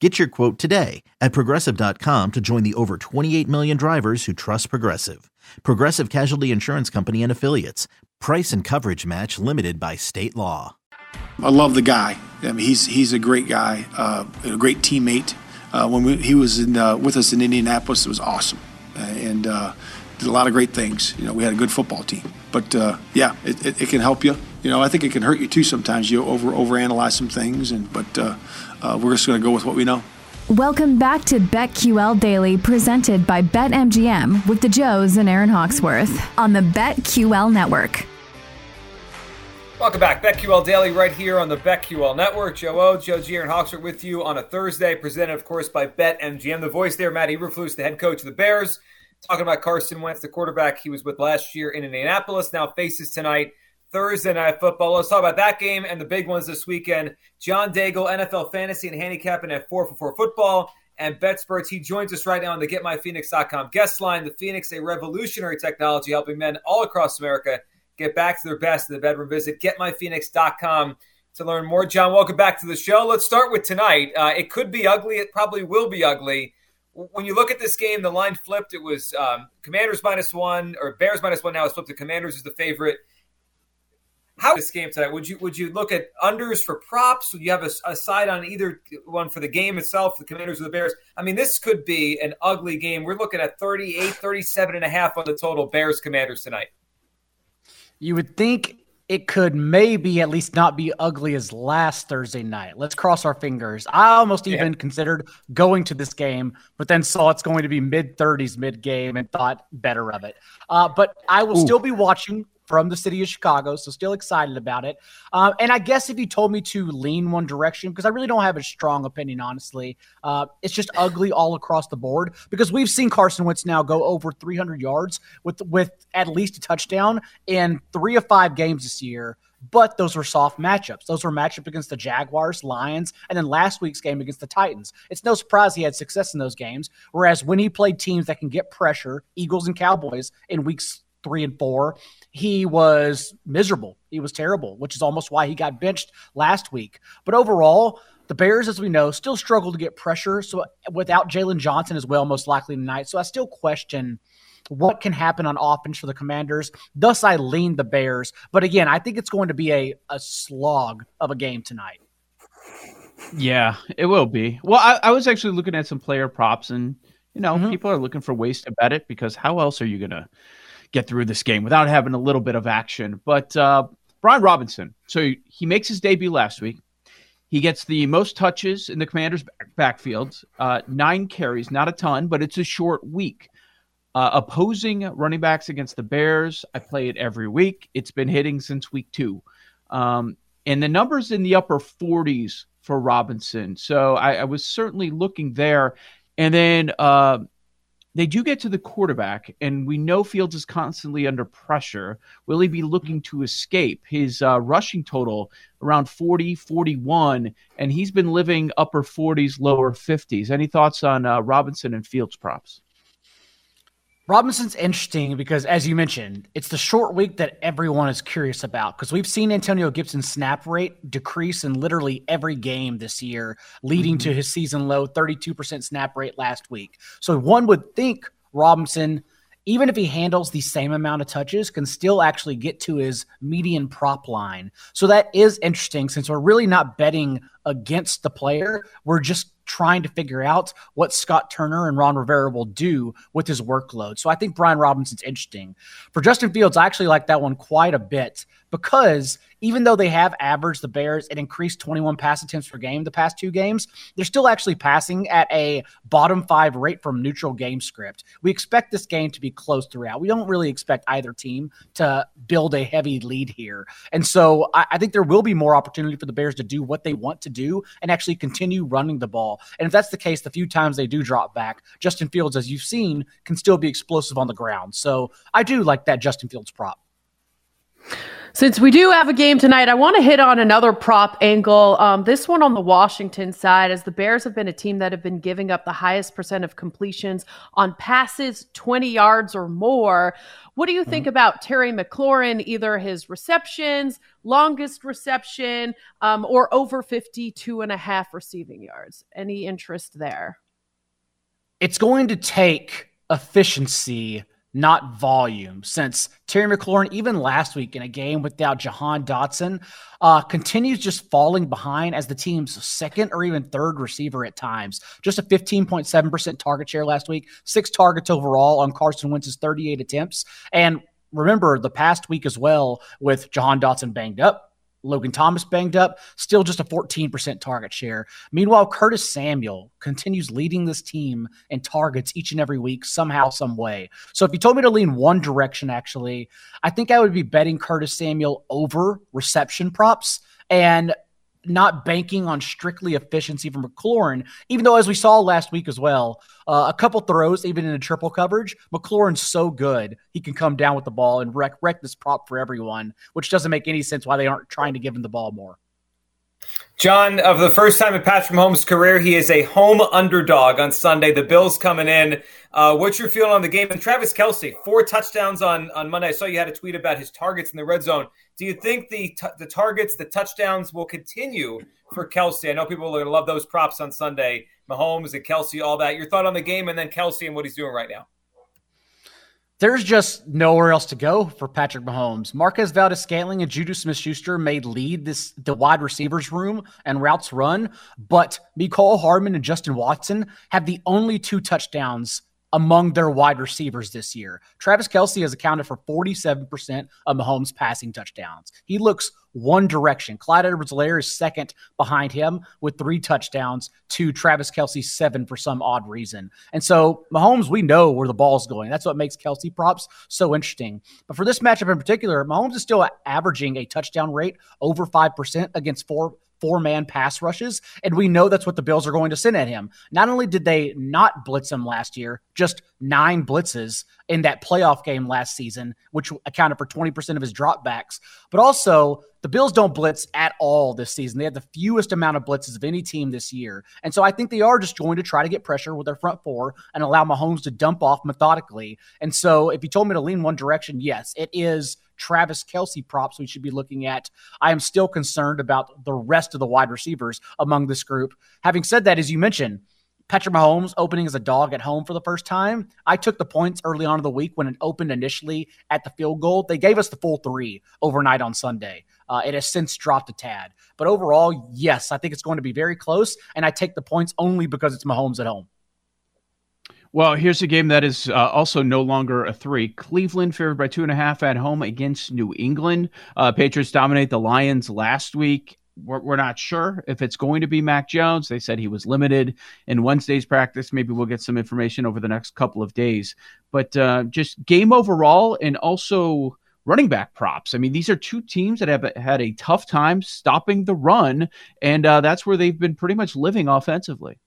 Get your quote today at progressive.com to join the over 28 million drivers who trust Progressive. Progressive Casualty Insurance Company and Affiliates. Price and coverage match limited by state law. I love the guy. I mean, he's he's a great guy, uh, a great teammate. Uh, when we, he was in, uh, with us in Indianapolis, it was awesome, and uh, did a lot of great things. You know, we had a good football team. But uh, yeah, it, it, it, can help you. You know, I think it can hurt you too sometimes. You over overanalyze some things, and but uh, uh, we're just going to go with what we know. Welcome back to BetQL Daily, presented by BetMGM with the Joes and Aaron Hawksworth on the BetQL Network. Welcome back, BetQL Daily, right here on the BetQL Network. Joe O, Joe G, Aaron Hawksworth with you on a Thursday, presented, of course, by BetMGM. The voice there, Matt Eberflus, the head coach of the Bears, talking about Carson Wentz, the quarterback he was with last year in Indianapolis, now faces tonight Thursday Night Football. Let's talk about that game and the big ones this weekend. John Daigle, NFL Fantasy and Handicapping at 4 for 4 Football, and BetSperts. He joins us right now on the GetMyPhoenix.com guest line. The Phoenix, a revolutionary technology helping men all across America get back to their best in the bedroom. Visit GetMyPhoenix.com to learn more. John, welcome back to the show. Let's start with tonight. Uh, it could be ugly. It probably will be ugly. When you look at this game, the line flipped. It was um, Commanders minus one, or Bears minus one. Now it's flipped to Commanders is the favorite. How this game tonight? Would you would you look at unders for props? Would you have a, a, side on either one for the game itself, the Commanders or the Bears? I mean, this could be an ugly game. We're looking at 38, 37 and a half on the total Bears Commanders tonight. You would think it could maybe at least not be ugly as last Thursday night. Let's cross our fingers. I almost even yeah. considered going to this game, but then saw it's going to be mid 30s mid game and thought better of it. Uh, but I will Ooh. still be watching from the city of Chicago, so still excited about it. Um, and I guess if you told me to lean one direction, because I really don't have a strong opinion, honestly, uh, it's just ugly all across the board. Because we've seen Carson Wentz now go over 300 yards with with at least a touchdown in three of five games this year. But those were soft matchups. Those were matchups against the Jaguars, Lions, and then last week's game against the Titans. It's no surprise he had success in those games. Whereas when he played teams that can get pressure, Eagles and Cowboys in weeks three and four, he was miserable. He was terrible, which is almost why he got benched last week. But overall, the Bears, as we know, still struggle to get pressure. So without Jaylon Johnson as well, most likely tonight. So I still question what can happen on offense for the Commanders. Thus, I lean the Bears. But again, I think it's going to be a, a slog of a game tonight. Yeah, it will be. Well, I, I was actually looking at some player props, and you know, mm-hmm. people are looking for ways to bet it because how else are you going to get through this game without having a little bit of action. But uh, Brian Robinson, so he makes his debut last week. He gets the most touches in the Commanders' backfield, uh, nine carries, not a ton, but it's a short week. Uh, opposing running backs against the Bears, I play it every week. It's been hitting since week two. Um, and the numbers in the upper 40s for Robinson. So I, I was certainly looking there. And then uh, they do get to the quarterback, and we know Fields is constantly under pressure. Will he be looking to escape? His uh, rushing total around 40, 41, and he's been living upper 40s, lower 50s. Any thoughts on uh, Robinson and Fields props? Robinson's interesting because, as you mentioned, it's the short week that everyone is curious about because we've seen Antonio Gibson's snap rate decrease in literally every game this year, leading mm-hmm. to his season low 32% snap rate last week. So one would think Robinson, even if he handles the same amount of touches, can still actually get to his median prop line. So that is interesting since we're really not betting against the player. We're just trying to figure out what Scott Turner and Ron Rivera will do with his workload. So I think Brian Robinson's interesting. For Justin Fields, I actually like that one quite a bit because even though they have averaged the Bears and increased 21 pass attempts per game the past two games, they're still actually passing at a bottom five rate from neutral game script. We expect this game to be close throughout. We don't really expect either team to build a heavy lead here. And so I, I think there will be more opportunity for the Bears to do what they want to do and actually continue running the ball. And if that's the case, the few times they do drop back, Justin Fields, as you've seen, can still be explosive on the ground. So I do like that Justin Fields prop. Since we do have a game tonight, I want to hit on another prop angle. Um, this one on the Washington side, as the Bears have been a team that have been giving up the highest percent of completions on passes 20 yards or more. What do you think mm-hmm. about Terry McLaurin, either his receptions, longest reception, um, or over 52 and a half receiving yards? Any interest there? It's going to take efficiency not volume. Since Terry McLaurin, even last week in a game without Jahan Dotson, uh, continues just falling behind as the team's second or even third receiver at times. Just a 15.7% target share last week, six targets overall on Carson Wentz's 38 attempts. And remember the past week as well with Jahan Dotson banged up. Logan Thomas banged up, still just a 14% target share. Meanwhile, Curtis Samuel continues leading this team in targets each and every week, somehow, some way. So if you told me to lean one direction, actually, I think I would be betting Curtis Samuel over reception props. And not banking on strictly efficiency from McLaurin, even though, as we saw last week as well, uh, a couple throws, even in a triple coverage, McLaurin's so good he can come down with the ball and wreck, wreck this prop for everyone, which doesn't make any sense why they aren't trying to give him the ball more. John, of the first time in Patrick Mahomes' career, he is a home underdog on Sunday. The Bills coming in. Uh, what's your feeling on the game? And Travis Kelce, four touchdowns on, on Monday. I saw you had a tweet about his targets in the red zone. Do you think the t- the targets, the touchdowns will continue for Kelce? I know people are going to love those props on Sunday. Mahomes and Kelce, all that. Your thought on the game and then Kelce and what he's doing right now? There's just nowhere else to go for Patrick Mahomes. Marquez Valdes-Scantling and Juju Smith-Schuster may lead this the wide receivers room and routes run, but Mecole Hardman and Justin Watson have the only two touchdowns among their wide receivers this year. Travis Kelce has accounted for 47% of Mahomes' passing touchdowns. He looks one direction. Clyde Edwards-Helaire is second behind him with three touchdowns to Travis Kelce's seven for some odd reason. And so Mahomes, we know where the ball's going. That's what makes Kelce props so interesting. But for this matchup in particular, Mahomes is still averaging a touchdown rate over 5% against four four man pass rushes. And we know that's what the Bills are going to send at him. Not only did they not blitz him last year, just nine blitzes in that playoff game last season, which accounted for 20% of his dropbacks, but also the Bills don't blitz at all this season. They have the fewest amount of blitzes of any team this year. And so I think they are just going to try to get pressure with their front four and allow Mahomes to dump off methodically. And so if you told me to lean one direction, yes, it is Travis Kelce props we should be looking at. I am still concerned about the rest of the wide receivers among this group. Having said that, as you mentioned, Patrick Mahomes opening as a dog at home for the first time. I took the points early on in the week when it opened initially at the field goal. They gave us the full three overnight on Sunday. Uh, it has since dropped a tad. But overall, yes, I think it's going to be very close. And I take the points only because it's Mahomes at home. Well, here's a game that is uh, also no longer a three. Cleveland favored by two and a half at home against New England. Uh, Patriots dominate the Lions last week. We're, we're, not sure if it's going to be Mac Jones. They said he was limited in Wednesday's practice. Maybe we'll get some information over the next couple of days. But uh, just game overall and also running back props. I mean, these are two teams that have had a tough time stopping the run, and uh, that's where they've been pretty much living offensively.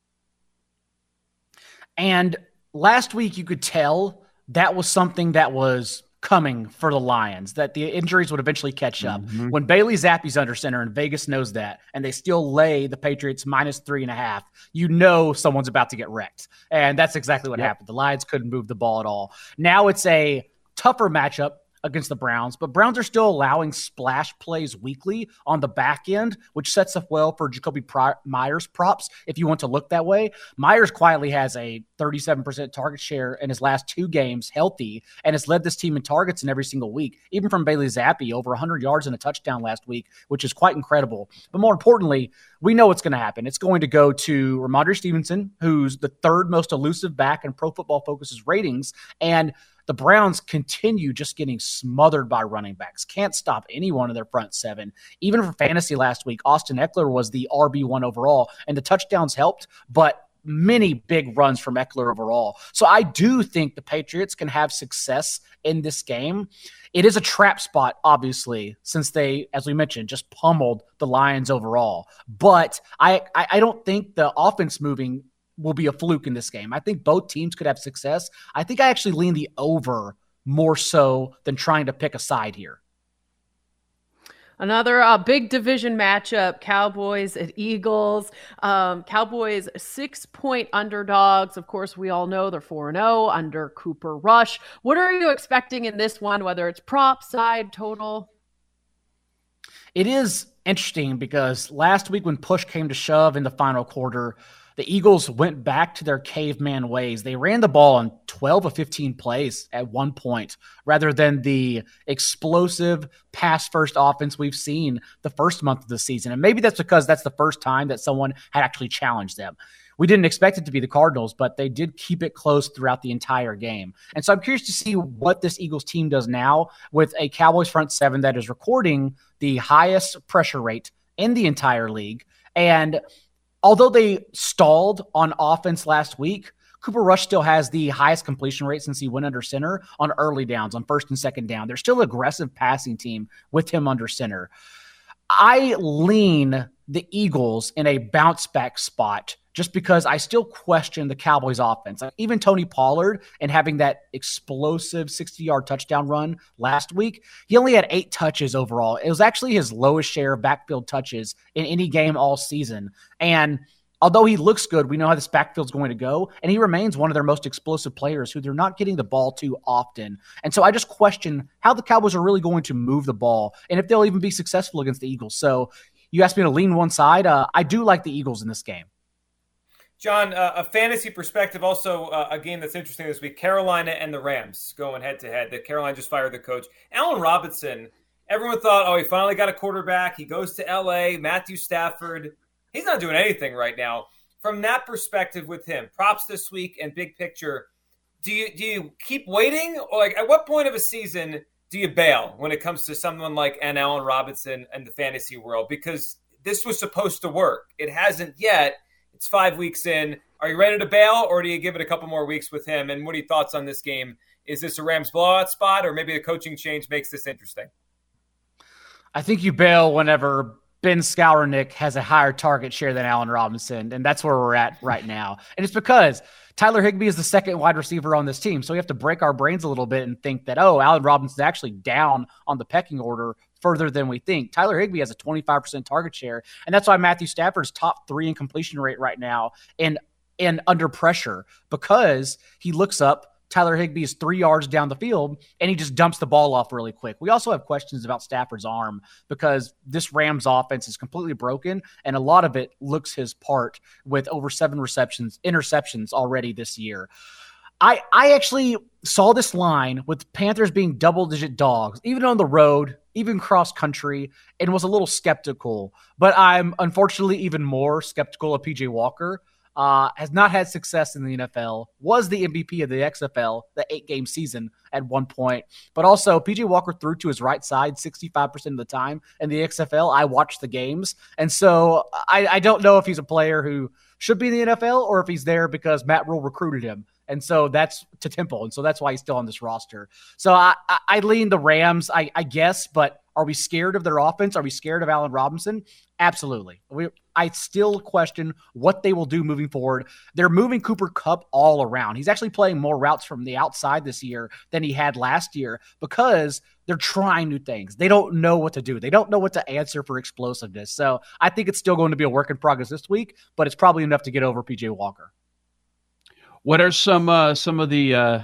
And last week you could tell that was something that was coming for the Lions, that the injuries would eventually catch up. Mm-hmm. When Bailey Zappe's under center and Vegas knows that, and they still lay the Patriots minus three and a half, you know someone's about to get wrecked. And that's exactly what yep. happened. The Lions couldn't move the ball at all. Now it's a tougher matchup against the Browns, but Browns are still allowing splash plays weekly on the back end, which sets up well for Jakobi Myers props if you want to look that way. Myers quietly has a 37% target share in his last two games healthy and has led this team in targets in every single week, even from Bailey Zappe, over 100 yards and a touchdown last week, which is quite incredible. But more importantly, we know what's going to happen. It's going to go to Rhamondre Stevenson, who's the third most elusive back in Pro Football Focus's ratings. And the Browns continue just getting smothered by running backs. Can't stop any one of their front seven. Even for fantasy last week, Austin Ekeler was the RB1 overall, and the touchdowns helped, but many big runs from Ekeler overall. So I do think the Patriots can have success in this game. It is a trap spot, obviously, since they, as we mentioned, just pummeled the Lions overall. But I, I, I don't think the offense moving will be a fluke in this game. I think both teams could have success. I think I actually lean the over more so than trying to pick a side here. Another uh, big division matchup Cowboys at Eagles. Um, Cowboys six point underdogs. Of course, we all know they're 4 0 under Cooper Rush. What are you expecting in this one, whether it's prop, side, total? It is interesting because last week when push came to shove in the final quarter, the Eagles went back to their caveman ways. They ran the ball on 12 of 15 plays at one point rather than the explosive pass first offense we've seen the first month of the season. And maybe that's because that's the first time that someone had actually challenged them. We didn't expect it to be the Cardinals, but they did keep it close throughout the entire game. And so I'm curious to see what this Eagles team does now with a Cowboys front seven that is recording the highest pressure rate in the entire league. And although they stalled on offense last week, Cooper Rush still has the highest completion rate since he went under center on early downs, on first and second down. They're still aggressive passing team with him under center. I lean the Eagles in a bounce back spot just because I still question the Cowboys offense. Like even Tony Pollard and having that explosive 60 yard touchdown run last week, he only had eight touches overall. It was actually his lowest share of backfield touches in any game all season. And although he looks good, we know how this backfield's going to go, and he remains one of their most explosive players who they're not getting the ball too often. And so I just question how the Cowboys are really going to move the ball and if they'll even be successful against the Eagles. So you asked me to lean one side. Uh, I do like the Eagles in this game. John, uh, a fantasy perspective, also uh, a game that's interesting this week Carolina and the Rams going head to head. The Carolina just fired the coach. Allen Robinson, everyone thought, oh, he finally got a quarterback. He goes to LA. Matthew Stafford, he's not doing anything right now. From that perspective, with him, props this week and big picture, do you do you keep waiting, or like at what point of a season do you bail when it comes to someone like an Allen Robinson and the fantasy world? Because this was supposed to work, it hasn't yet it's five weeks in. Are you ready to bail, or do you give it a couple more weeks with him? And what are your thoughts on this game? Is this a Rams blowout spot, or maybe a coaching change makes this interesting? I think you bail whenever Ben Skowronek has a higher target share than Allen Robinson, and that's where we're at right now. And it's because Tyler Higbee is the second wide receiver on this team, so we have to break our brains a little bit and think that oh, Allen Robinson's actually down on the pecking order further than we think. Tyler Higbee has a 25% target share, and that's why Matthew Stafford's top three in completion rate right now and and under pressure because he looks up. Tyler Higbee is three yards down the field and he just dumps the ball off really quick. We also have questions about Stafford's arm because this Rams offense is completely broken and a lot of it looks his part with over seven receptions, interceptions already this year. I I actually saw this line with Panthers being double digit dogs, even on the road, even cross country, and was a little skeptical. But I'm unfortunately even more skeptical of PJ Walker. Uh, has not had success in the NFL, was the MVP of the XFL, the eight game season at one point. But also, PJ Walker threw to his right side 65% of the time. In the XFL, I watched the games. And so I, I don't know if he's a player who should be in the NFL or if he's there because Matt Rhule recruited him. And so that's to Temple. And so that's why he's still on this roster. So I, I, I lean the Rams, I, I guess, but are we scared of their offense? Are we scared of Allen Robinson? Absolutely. We, I still question what they will do moving forward. They're moving Cooper Kupp all around. He's actually playing more routes from the outside this year than he had last year because they're trying new things. They don't know what to do. They don't know what to answer for explosiveness. So I think it's still going to be a work in progress this week, but it's probably enough to get over PJ Walker. What are some uh, some of the uh,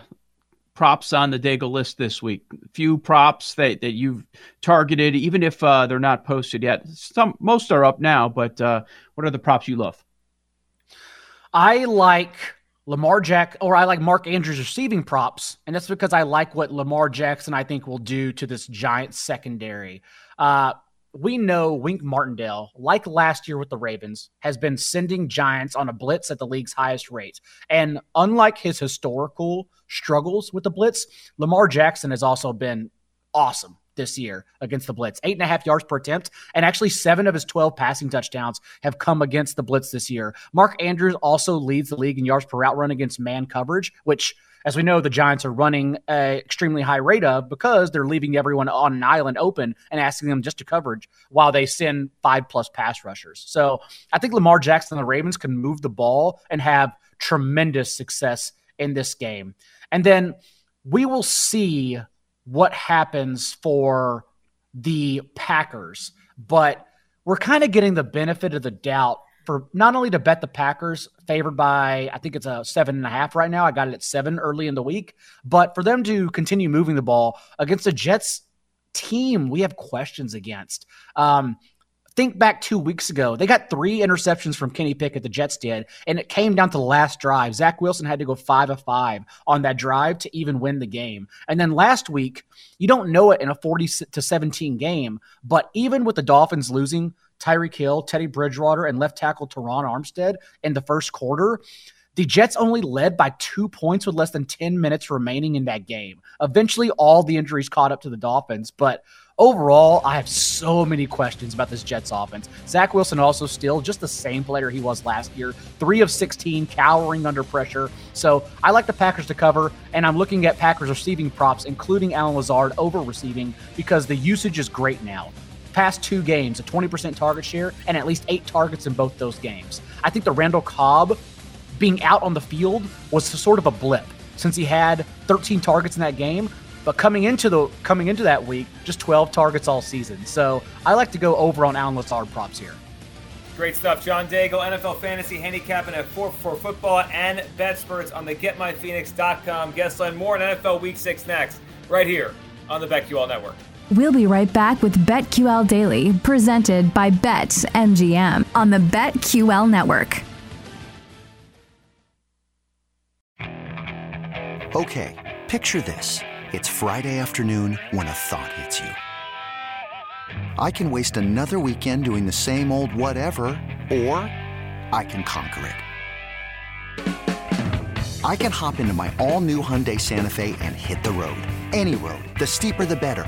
props on the Daigle list this week? Few props that, that you've targeted, even if uh, they're not posted yet. Some most are up now, but uh, what are the props you love? I like Lamar Jack, or I like Mark Andrews receiving props, and that's because I like what Lamar Jackson I think will do to this giant secondary. Uh, we know Wink Martindale, like last year with the Ravens, has been sending Giants on a blitz at the league's highest rate. And unlike his historical struggles with the blitz, Lamar Jackson has also been awesome this year against the blitz. Eight and a half yards per attempt, and actually seven of his 12 passing touchdowns have come against the blitz this year. Mark Andrews also leads the league in yards per route run against man coverage, which as we know, the Giants are running a extremely high rate of because they're leaving everyone on an island open and asking them just to coverage while they send five plus pass rushers. So I think Lamar Jackson and the Ravens can move the ball and have tremendous success in this game. And then we will see what happens for the Packers, but we're kind of getting the benefit of the doubt for not only to bet the Packers favored by, I think it's a seven and a half right now. I got it at seven early in the week, but for them to continue moving the ball against the Jets team we have questions against. Um, think back two weeks ago, they got three interceptions from Kenny Pickett, the Jets did, and it came down to the last drive. Zach Wilson had to go five of five on that drive to even win the game. And then last week, you don't know it in a 40 to 17 game, but even with the Dolphins losing, Tyreek Hill, Teddy Bridgewater, and left tackle Terron Armstead in the first quarter. The Jets only led by two points with less than 10 minutes remaining in that game. Eventually, all the injuries caught up to the Dolphins, but overall, I have so many questions about this Jets offense. Zach Wilson also still just the same player he was last year, three of 16, cowering under pressure. So I like the Packers to cover, and I'm looking at Packers receiving props, including Allen Lazard over receiving, because the usage is great now past two games, a 20% target share and at least eight targets in both those games. I think the Randall Cobb being out on the field was sort of a blip since he had 13 targets in that game, but coming into the coming into that week, just 12 targets all season. So I like to go over on Allen Lazard props here. Great stuff, John Daigle, NFL Fantasy Handicapping at 4 for Football and BetSperts on the GetMyPhoenix.com guest line. More on NFL Week 6 next, right here on the BetQL Network. We'll be right back with BetQL Daily, presented by BetMGM on the BetQL network. Okay, picture this. It's Friday afternoon when a thought hits you. I can waste another weekend doing the same old whatever, or I can conquer it. I can hop into my all new Hyundai Santa Fe and hit the road. Any road. The steeper, the better